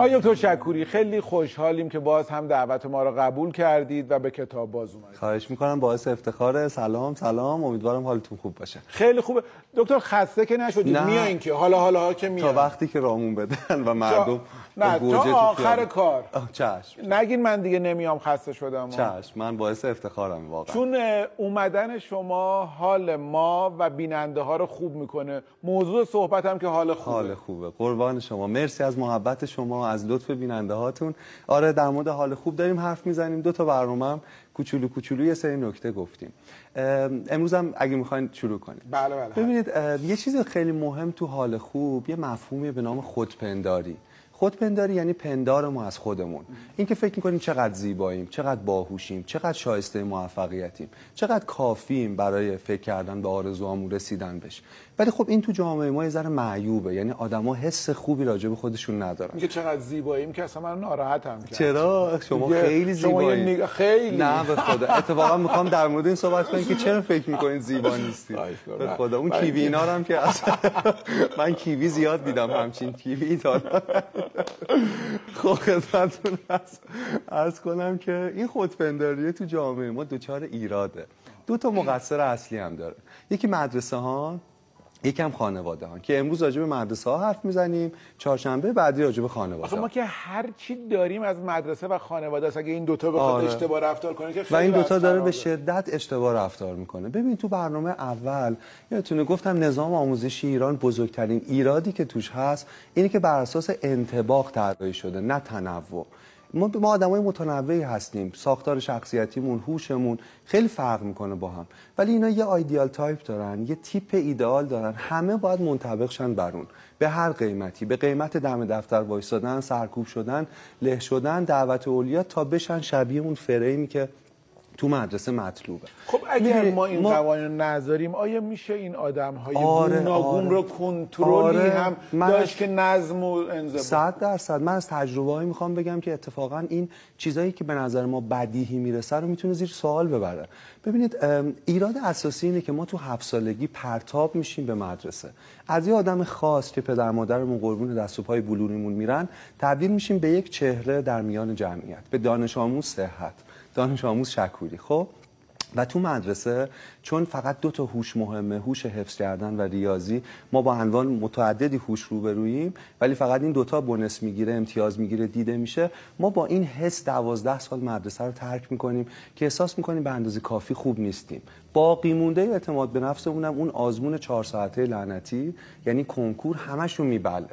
آقای دکتر شکوری خیلی خوشحالیم که باز هم دعوت ما رو قبول کردید و به کتاب باز اومدید؟ خواهش می‌کنم باعث افتخار. سلام سلام. امیدوارم حالتون خوب باشه. خیلی خوبه. دکتر خسته که نشدید. نه. میایین که حالا حالا ها که تا میایین وقتی که رامون بدن و مردم نه تا تو آخر. کار. چشم. نگین من دیگه نمیام خسته شدم. چشم. من باعث افتخارم واقعا. چون اومدن شما حال ما و بیننده ها رو خوب می‌کنه. موضوع صحبتم که حال خوبه. حال خوبه. قربان شما. مرسی از محبت شما. از لطف بیننده هاتون. آره در مورد حال خوب داریم حرف می‌زنیم. دو تا برنامه هم کوچولو کوچولو یه سری نکته گفتیم. ام، امروز هم اگه می‌خواین شروع کنیم. بله بله ببینید یه چیز خیلی مهم تو حال خوب یه مفهومی به نام خودپنداری. خودپنداری یعنی پندار ما از خودمون. این که فکر می‌کنیم چقدر زیباییم چقدر باهوشیم چقدر شایسته موفقیتیم چقدر کافیم برای فکر کردن به آرزوهامون رسیدن بهش. ولی خب این تو جامعه ما یه ذره معیوبه. یعنی آدما حس خوبی راجع به خودشون ندارن. میگه چقدر زیباییم که اصلا من ناراحتم کرد چرا؟ شما خیلی شما زیبایی. نگاه- خیلی. نه به خدا. اتفاقا می‌خوام در مورد این صحبت کنیم که چرا فکر می‌کنید زیبا نیستید؟ خواهش کنم. به خدا. اون من- کیوی اینا هم که اصلا من کیوی زیاد دیدم همچین کیوی تا. خب خدمتتون عرض کنم که این خودپنداری تو جامعه ما دچار ایراده. دو تا مقصر اصلی هم داره. یکی مدرسه ها یکم خانواده ها که امروز راجع به مدرسه ها حرف می‌زنیم چهارشنبه بعدی راجع به خانواده آخه ها. ما که هر چی داریم از مدرسه و خانواده است اگه این دوتا بخواد آره. اشتباه رفتار کنه که و این دوتا داره به. شدت اشتباه رفتار می‌کنه ببین تو برنامه اول یادتونه گفتم نظام آموزشی ایران بزرگترین ایرادی که توش هست اینه که بر اساس انتباق طراحی شده نه تنوع ما ما آدمای متنوعی هستیم. ساختار شخصیتیمون هوشمون خیلی فرق می‌کنه با هم. ولی اینا یه ideal type دارن یه تیپ ایدئال دارن. همه باید منطبق شن بر اون. به هر قیمتی. به قیمت دم دفتر وایسادن سرکوب شدن له شدن دعوت اولیا تا بشن شبیه اون فریمی که تو مدرسه مطلوبه. خب اگر ما این قوانین رو نذاریم آیا میشه این آدم های آره، گوناگون آره. رو کنترلی آره. هم من داشت از- که نظم و انضباط؟ صد درصد. من از تجربه هایی می‌خوام بگم که اتفاقا این چیزایی که به نظر ما بدیهی می‌رسه رو می‌تونه زیر سوال ببره. ببینید ایراد اساسی اینه که ما تو هفت سالگی پرتاب میشیم به مدرسه. از یه آدم خاص که پدر مادرمون قربون دست و پای بلوریمون میرن تبدیل میشیم به یک چهره در میان جمعیت به دانش آموز صحت. دانش آموز شکوری خب؟ و تو مدرسه چون فقط دو تا هوش مهمه هوش حفظ کردن و ریاضی ما با انواع متعددی هوش روبروییم ولی فقط این دوتا بونس می‌گیره امتیاز می‌گیره دیده میشه. ما با این حس دوازده سال مدرسه رو ترک می‌کنیم که احساس می‌کنیم به اندازه کافی خوب نیستیم. باقی مونده اعتماد به نفسمونم اون آزمون چهار ساعته لعنتی یعنی کنکور همشون میبله.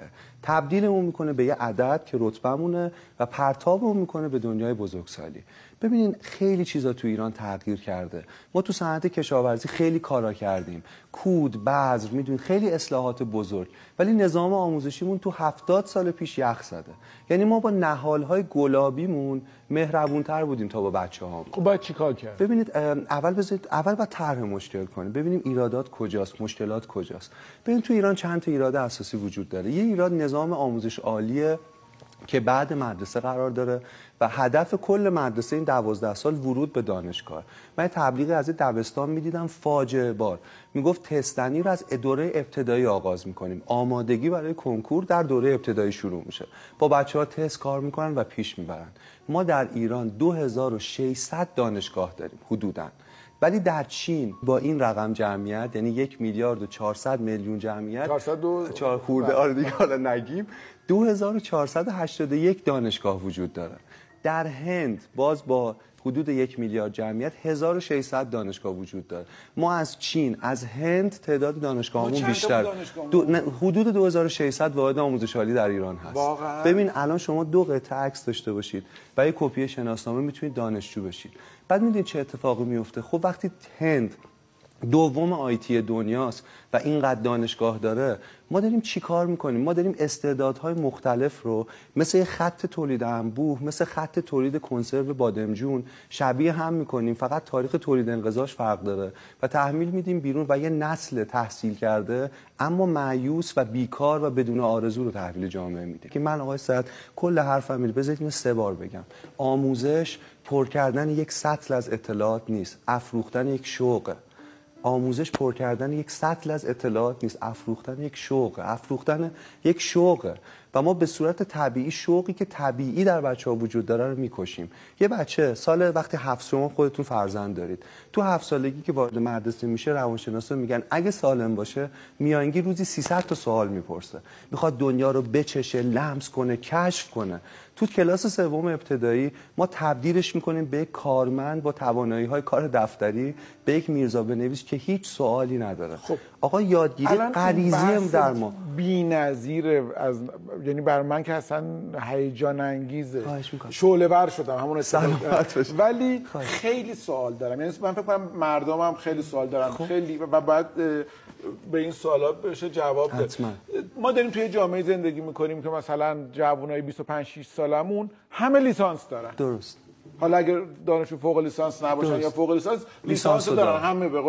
تبدیلمون می‌کنه به یه عدد که رتبمونه و پرتابمون می‌کنه به دنیای بزرگسالی. ببینین خیلی چیزا تو ایران تغییر کرده. ما تو صنعت کشاورزی خیلی کارا کردیم. کود بذر می‌دونید خیلی اصلاحات بزرگ. ولی نظام آموزشیمون تو هفتاد سال پیش یخ زده. یعنی ما با نهالهای گلابیمون مهربونتر بودیم تا با بچه ها خب باید چیکار کرد؟ ببینید اول بذارید اول باید طرح مشکل کنیم. ببینیم ایرادات کجاست مشکلات کجاست. ببین تو ایران چند تا ایراد اساسی وجود داره. یه ایراد نظام آموزش عالیه که بعد مدرسه قرار داره و هدف کل مدرسه این دوازده سال ورود به دانشگاه. من یه تبلیغی از دبستان می‌دیدم فاجعه بار. می‌گفت تستنی رو از دوره ابتدایی آغاز می‌کنیم. آمادگی برای کنکور در دوره ابتدایی شروع میشه. با بچه ها تست کار می‌کنن و پیش می‌برن. ما در ایران 2600 دانشگاه داریم حدوداً. ولی در چین با این رقم جمعیت یعنی یک میلیارد و 400 میلیون جمعیت 400 و- چهار خورده. آره دیگه حالا نگیم. 2481 دانشگاه وجود داره در هند باز با حدود یک میلیارد جمعیت 1600 دانشگاه وجود داره ما از چین از هند تعداد دانشگاهمون بیشتر. دانشگاه دو حدود 2600 واحد آموزش عالی در ایران هست. واقعاً؟ ببین الان شما دو قطعه عکس داشته باشید و یه کپی شناسنامه می‌تونید دانشجو بشید. بعد می‌دونید چه اتفاقی میفته خب وقتی هند دوم آیتی دنیاست و اینقدر دانشگاه داره. ما داریم چی کار می‌کنیم؟ ما داریم استعدادهای مختلف رو مثل خط تولید انبوه مثل خط تولید کنسرو بادمجون شبیه هم می‌کنیم. فقط تاریخ تولید انقضاش فرق داره و تحمیل میدیم بیرون و یه نسل تحصیل کرده اما معیوس و بیکار و بدون آرزو رو تحویل جامعه میده. که من آقای سعد کل حرفم میده بذارید اینو سه بار بگم. آموزش پر کردن یک سطل از اطلاعات نیست. افروختن یک شوقه آموزش پر کردن یک سطل از اطلاعات نیست. افروختن یک شوقه افروختن یک شوقه و ما به صورت طبیعی شوقی که طبیعی در بچه ها وجود داره رو می‌کشیم. یه بچه سال وقتی هفت شما خودتون فرزند دارید. تو هفت سالگی که وارد مدرسه میشه روانشناسا میگن اگه سالم باشه میانگی روزی 300 تا سوال می‌پرسه. می‌خواد دنیا رو بچشه لمس کنه کشف کنه. تو کلاس سوم ابتدایی ما تبدیلش می‌کنیم به یک کارمند با توانایی های کار دفتری به یک میرزا بنویس که هیچ سوالی نداره. خب. آقا یادگیری غریزی هم در ما. بی‌نظیره از یعنی بر من که اصلا هیجان انگیزه. شعله ور شدم همون. ولی خواهش. خیلی سوال دارم یعنی من فکر کنم مردم هم خیلی سوال دارن خب. خیلی و بعد به این سوالا بشه جواب داد. ما داریم توی جامعه زندگی می‌کنیم که مثلا جوانای 25 6 سالمون همه لیسانس دارن درست حالا اگر دانشجو فوق لیسانس نباشن درست. یا فوق لیسانس لیسانس دارن دارن. همه به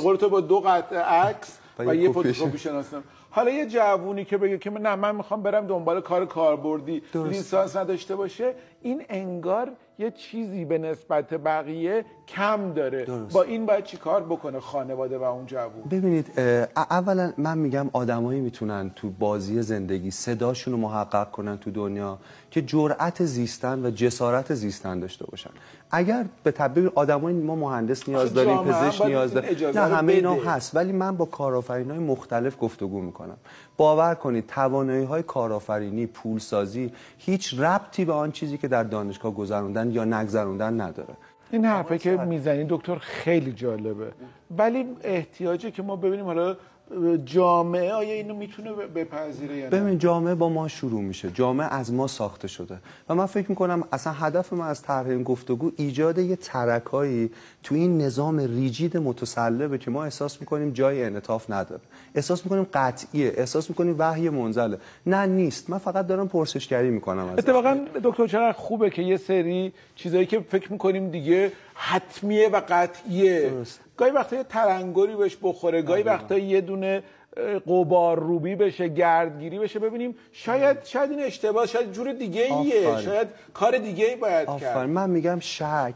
قول تو با دو قطعه عکس و یه. فتوکپی شناسنامه حالا یه جوونی که بگه که نه من می‌خوام برم دنبال کار کاربردی. لیسانس نداشته باشه این انگار یه چیزی به نسبت بقیه کم داره درست. با این باید چی کار بکنه خانواده و اون جوون ببینید اولا من میگم آدمایی می‌تونن تو بازی زندگی صداشون رو محقق کنن تو دنیا که جرأت زیستن و جسارت زیستن داشته باشن اگر به تعبیر آدمای ما مهندس نیاز داریم پزشک نیاز داریم. نه همه اینا. هست ولی من با کارآفرینای مختلف گفتگو می‌کنم. باور کنید توانایی های کارآفرینی پولسازی هیچ ربطی به آن چیزی که در دانشگاه گذروندن یا نگذروندن نداره. این حرفه که می‌زنی دکتر خیلی جالبه. ولی احتیاجه که ما ببینیم حالا جامعه آیا اینو می‌تونه بپذیره یا نه؟ ببین جامعه با ما شروع میشه. جامعه از ما ساخته شده. و من فکر می‌کنم اصلا هدف من از طرح این گفتگو ایجاد یه ترکایی تو این نظام ریجید متسلبه که ما احساس می‌کنیم جای انعطاف نداره. احساس می‌کنیم قطعیه. احساس می‌کنیم وحی منزله. نه نیست. من فقط دارم پرسشگری می‌کنم از اتفاقا دکتر چقدر خوبه که یه سری چیزایی که فکر می‌کنیم دیگه حتمیه و قطعیه. درست. گاهی وقتا یه ترنگری بهش بخوره گاهی وقتا یه دونه قبار روبی بشه گردگیری بشه. ببینیم شاید شاید این اشتباه شاید جور دیگه ایه. شاید کار دیگه ای باید آفرین. کرد من میگم شک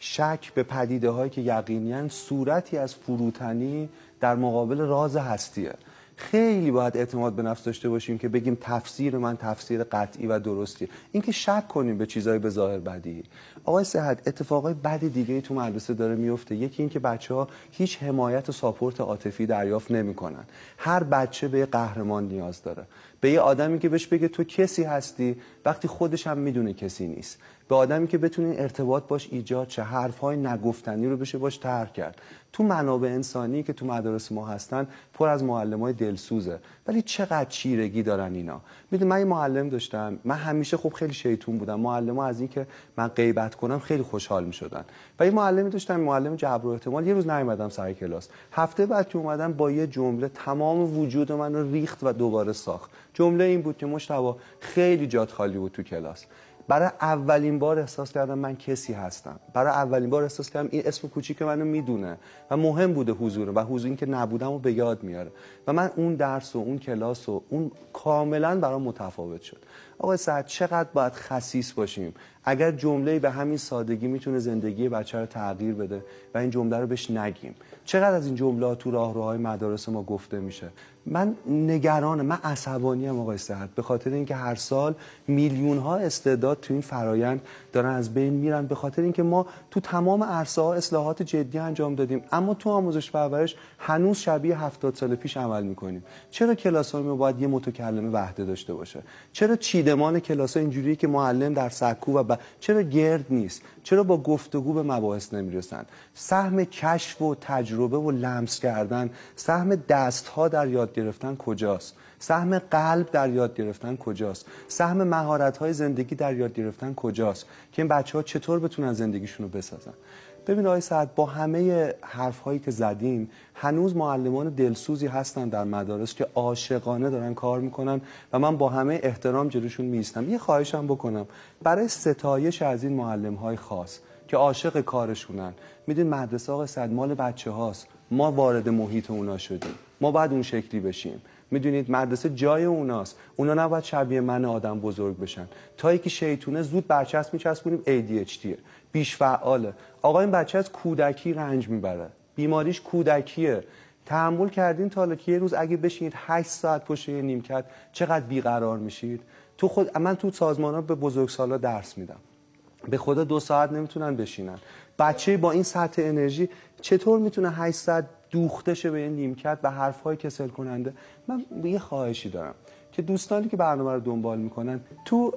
شک به پدیده هایی که یقینیاً صورتی از فروتنی در مقابل راز هستیه. خیلی باید اعتماد به نفس داشته باشیم که بگیم تفسیر من تفسیر قطعی و درستیه. اینکه شک کنیم به چیزهای به ظاهر بدی. آقای صحت اتفاقای بد دیگه تو مدرسه داره میفته. یکی اینکه بچه ها هیچ حمایت و ساپورت عاطفی دریافت نمی‌کنن. هر بچه به قهرمان نیاز داره. به یه آدمی که بهش بگه تو کسی هستی وقتی خودش هم می‌دونه کسی نیست. به آدمی که بتونه ارتباط باش ایجاد چه حرفهای نگفتنی رو بشه باش ترک کرد. تو منابع انسانی که تو مدارس ما هستن پر از معلم های دلسوزه. ولی چقدر چیرگی دارن اینا؟ می‌دونی من یه معلم داشتم. من همیشه خب خیلی شیطون بودم. معلم ها از این که من غیبت کنم خیلی خوشحال می‌شدن. و یه معلمی داشتم معلم جبر و احتمال. یه روز نیومدم سر کلاس. هفته بعد که اومدم با یه جمله تمام وجود من ریخت و دوباره ساخت. جمله این بود که مشتبه خیلی جات خالی بود تو کلاس. برای اولین بار احساس کردم من کسی هستم. برای اولین بار احساس کردم این اسم کوچیک منو می‌دونه و مهم بوده حضور و حضور این که نبودم و به یاد میاره. و من اون درس و اون کلاس و اون کاملا برام متفاوت شد. آقای سعد چقدر باید خسیس باشیم؟ اگر جمله به همین سادگی می‌تونه زندگی بچه رو تغییر بده و این جمله رو بهش نگیم. چقدر از این جمله تو راهروهای مدارس ما گفته میشه؟ من نگرانم من عصبانی ام آقای صحت به خاطر اینکه هر سال میلیون ها استعداد تو این فرایند دارن از بین میرن به خاطر اینکه ما تو تمام عرصه ها اصلاحات جدی انجام دادیم. اما تو آموزش پرورش هنوز شبیه 70 سال پیش عمل می‌کنیم. چرا کلاس ما باید یه متکلم وحده داشته باشه؟ چرا چیدمان کلاس ها اینجوریه که معلم در سکو و ب... چرا گرد نیست؟ چرا با گفتگو به مباحث نمی‌رسن؟ سهم کشف و تجربه و لمس کردن سهم دست ها در یاد گرفتن کجاست؟ سهم قلب در یاد گرفتن کجاست؟ سهم مهارت های زندگی در یاد گرفتن کجاست؟ که این بچه ها چطور بتونن زندگیشون رو بسازن؟ ببین آقای سعد با همه حرف هایی که زدیم هنوز معلمان دلسوزی هستن در مدارس که عاشقانه دارن کار می‌کنن و من با همه احترام جلوشون میستم یه خواهشم بکنم. برای ستایش از این معلم های خاص که عاشق کارشونن میدین مدرسه آقای سعد مال بچه هاست ما وارد محیط اونا شدیم. ما باید اون شکلی بشیم. می‌دونید مدرسه جای اوناست. اونا نباید شبیه من آدم بزرگ بشن. تا یکی شیطونه زود برچسب میچسبونیم ADHD بیش فعاله. آقا این بچه از کودکی رنج می‌بره. بیماریش کودکیه. تحمل کردین تا حالا که یه روز اگه بشینید 8 ساعت پشت یه نیمکت چقدر بیقرار میشید؟ تو خود من تو سازمان ها به بزرگسالا درس میدم. به خدا دو ساعت نمی‌تونن بشینن. بچه با این سطح انرژی چطور می‌تونه 8 ساعت دوخته شه به نیمکت و حرفهای کسل کننده من یه خواهشی دارم که دوستانی که برنامه رو دنبال می‌کنن تو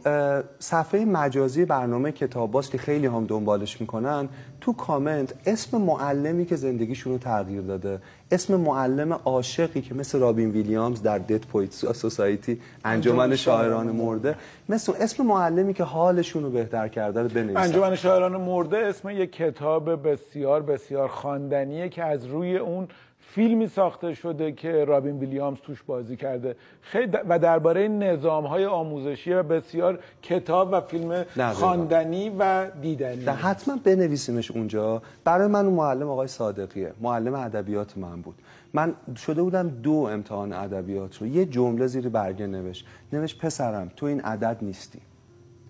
صفحه مجازی برنامه کتاب باز که خیلی هم دنبالش می‌کنن تو کامنت اسم معلمی که زندگیشون رو تغییر داده اسم معلم عاشقی که مثل رابین ویلیامز در دت پویت سوسایتی انجمن شاعران مرده مثل اسم معلمی که حالشون رو بهتر کرده رو بنویسن. انجمن شاعران مرده اسم یک کتاب بسیار بسیار خواندنیه که از روی اون فیلمی ساخته شده که رابین ویلیامز توش بازی کرده. خیلی و درباره نظام های آموزشی و بسیار کتاب و فیلم خواندنی و دیدنی. حتما بنویسیمش. اونجا. برای من اون معلم آقای صادقیه. معلم ادبیات من بود. من شده بودم دو امتحان ادبیات رو. یه جمله زیر برگه نوشت. نوشت پسرم تو این عدد نیستی.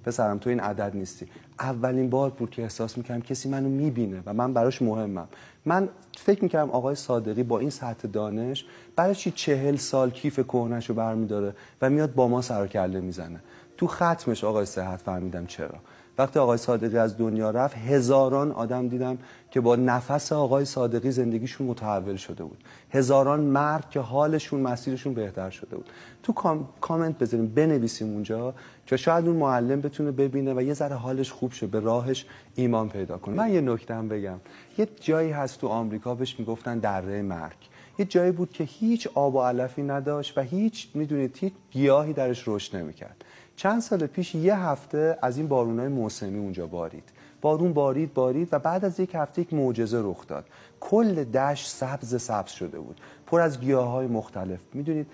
پسرم تو این عدد نیستی. اولین بار بود که احساس می‌کردم کسی منو می‌بینه و من براش مهمم. من فکر می‌کردم آقای صادقی با این سطح دانش برای چی چهل سال کیف کهنش رو برمیداره و میاد با ما سر کله می‌زنه. تو ختمش آقای صحت فهمیدم چرا. وقتی آقای صادقی از دنیا رفت هزاران آدم دیدم که با نفس آقای صادقی زندگیشون متحول شده بود. هزاران مرد که حالشون مسیرشون بهتر شده بود. تو کامنت بذاریم بنویسیم اونجا که شاید اون معلم بتونه ببینه و یه ذره حالش خوب شه به راهش ایمان پیدا کنه. من یه نکته بگم. یه جایی هست تو آمریکا بهش می‌گفتن دره مرگ. یه جایی بود که هیچ آب و علفی نداشت و هیچ می‌دونید هیچ گیاهی درش رشد نمی‌کرد. چند سال پیش یه هفته از این بارونای موسمی اونجا بارید. بارون بارید بارید و بعد از یک هفته یک معجزه رخ داد. کل دشت سبز سبز شده بود. پر از گیاه های مختلف. می‌دونید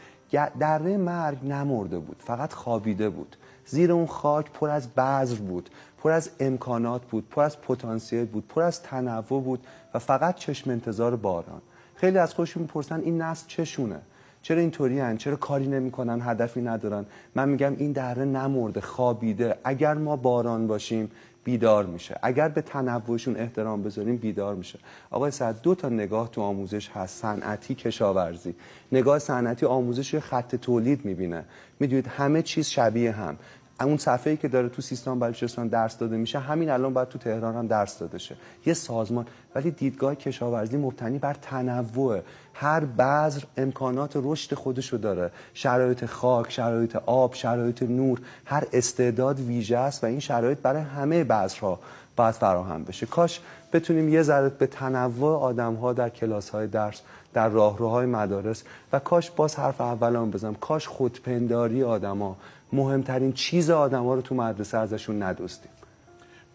دره مرگ نمرده بود. فقط خوابیده بود. زیر اون خاک پر از بذر بود. پر از امکانات بود. پر از پتانسیل بود. پر از تنوع بود. و فقط چشم انتظار باران. خیلی از خودشون می‌پرسن این نسل چشونه. چرا اینطوری هن؟ چرا کاری نمی‌کنن؟ هدفی ندارن. من میگم این دره نمرده خوابیده. اگر ما باران باشیم بیدار میشه. اگر به تنوعشون احترام بذاریم بیدار میشه. آقای سعد دو تا نگاه تو آموزش هست. صنعتی کشاورزی. نگاه صنعتی آموزش خط تولید می‌بینه. می‌دونید همه چیز شبیه هم. اون صفحه‌ای که داره تو سیستان بلوچستان درس داده میشه همین الان باید تو تهران هم درس داده شه. یه سازمان. ولی دیدگاه کشاورزی مبتنی بر تنوع هر بذر امکانات رشد خودشو داره. شرایط خاک شرایط آب شرایط نور هر استعداد ویژه است و این شرایط برای همه بذرها باید فراهم بشه. کاش بتونیم یه ذره به تنوع آدم ها در کلاس های درس در راهروهای مدارس و کاش باز حرف اولام بزنم. کاش خودپنداری آدما مهمترین چیز آدم ها رو تو مدرسه ازشون ندوستیم.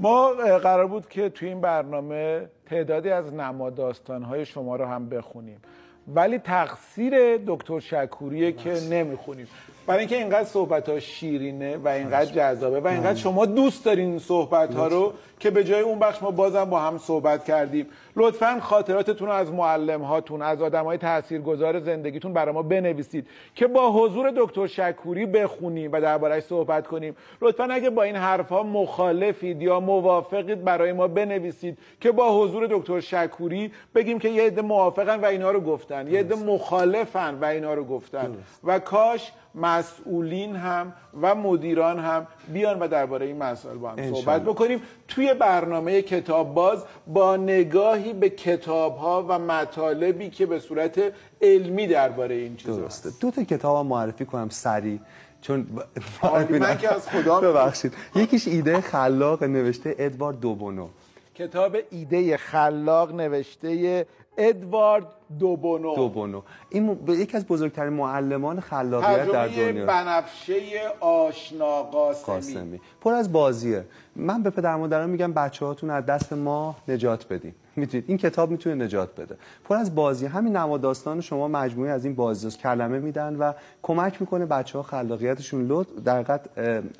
ما قرار بود که تو این برنامه تعدادی از نماداستان های شما رو هم بخونیم. ولی تقصیر دکتر شکوریه که نمی‌خونیم. برای اینکه اینقدر صحبت ها شیرینه و اینقدر جذابه و اینقدر شما دوست دارین این صحبت ها رو که به جای اون بخش ما بازم با هم صحبت کردیم. لطفا خاطراتتون رو از معلم هاتون از آدم های تاثیرگذار زندگیتون برای ما بنویسید که با حضور دکتر شکوری بخونیم و دربارهش صحبت کنیم. لطفا اگه با این حرفها مخالفید یا موافقید برای ما بنویسید که با حضور دکتر شکوری بگیم که یه عده موافقن و اینا رو گفتن. یه عده مخالفن و اینا رو گفتن. و کاش مسئولین هم و مدیران هم بیان و درباره این مسائل با هم صحبت بکنیم. توی برنامه کتاب باز با نگاهی به کتاب ها و مطالبی که به صورت علمی درباره این چیزا درسته. دو تا کتاب معرفی کنم سریع چون من که از خدا ببخشید. یکیش ایده خلاق نوشته ادوارد دوبونو. کتاب ایده خلاق نوشته ادوارد دوبونو. دوبونو. این یکی از بزرگترین معلمان خلاقیت در دنیا. بنفشه آشنا قاسمی. قاسمی. پر از بازیه. من به پدر مادران میگم بچه هاتون از دست ما نجات بدین. می‌تونید. این کتاب می‌تونه نجات بده. پر از بازی همین نما داستان شما مجموعه از این بازی کلمه میدن و کمک می‌کنه بچه ها خلاقیتشون لط در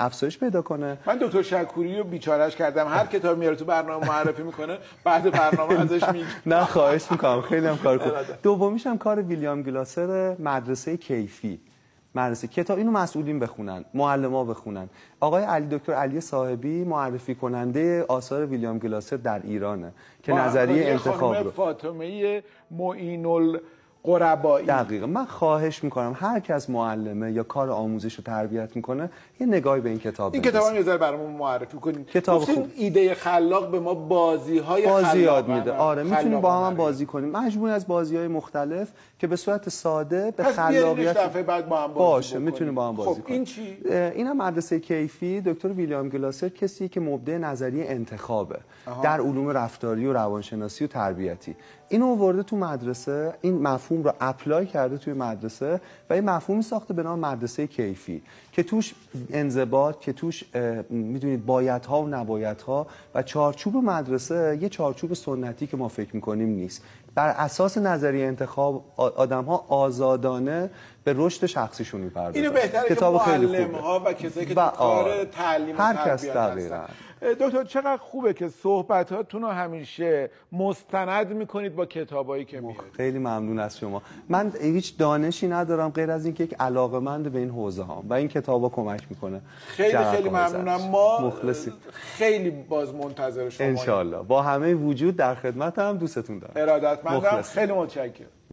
افزایش پیدا کنه. من دکتر شکوری رو بیچارش کردم. هر کتاب میاره تو برنامه معرفی می‌کنه بعد برنامه ازش میگه. نه خواهش می‌کنم. خیلی هم کار دومیش هم کار ویلیام گلاسر مدرسه کیفی. مدرسه. کتاب اینو مسئولین بخونن معلما بخونن. آقای علی دکتر علی صاحبی معرفی کننده آثار ویلیام گلاسر در ایرانه که نظریه انتخاب رو. فاطمه معین قربایی. دقیقا. من خواهش می‌کنم هر کس معلمه یا کار آموزش رو تربیت می‌کنه یه نگاهی به این کتاب این. کتاب هم یه ذره برامون معرفی کنید کتاب خوب. ایده خلاق به ما بازی های بازی یاد میده. آره می‌تونیم با هم. بازی کنیم. مجموعه از بازی های مختلف که به صورت ساده به خلاقیت دفعه بعد با هم بازی باشه. می‌تونیم با هم بازی خب کنیم. این چی؟ اه، این هم مدرسه کیفی. دکتر ویلیام گلاسر کسی که مبدع نظریه انتخابه در علوم رفتاری و روانشناسی و تربیتی. اینو آورده تو مدرسه این مفهوم رو اپلای کرده توی مدرسه و این مفهومی ساخته به نام مدرسه کیفی که توش انضباط که توش می‌دونید بایدها و نبایدها و چارچوب مدرسه یه چارچوب سنتی که ما فکر می‌کنیم نیست بر اساس نظریه انتخاب آدم ها آزادانه به رشد شخصیشون می‌پردازن اینو بهتره که کتاب خیلی معلم خوبه. ها و کسایی که و کار. تعلیم و هر کس دقیقاً. دکتر چقدر خوبه که صحبتاتون رو همیشه مستند می‌کنید با کتابایی که میارید خیلی ممنون از شما. من هیچ دانشی ندارم غیر از اینکه یک علاقمند به این حوزه ها و این کتابا کمک می‌کنه. خیلی خیلی ممنونم. ما مخلصی خیلی باز منتظر شما انشالله با همه وجود در خدمتم دوستتون دارم. ارادتمندم. خیلی متشکرم.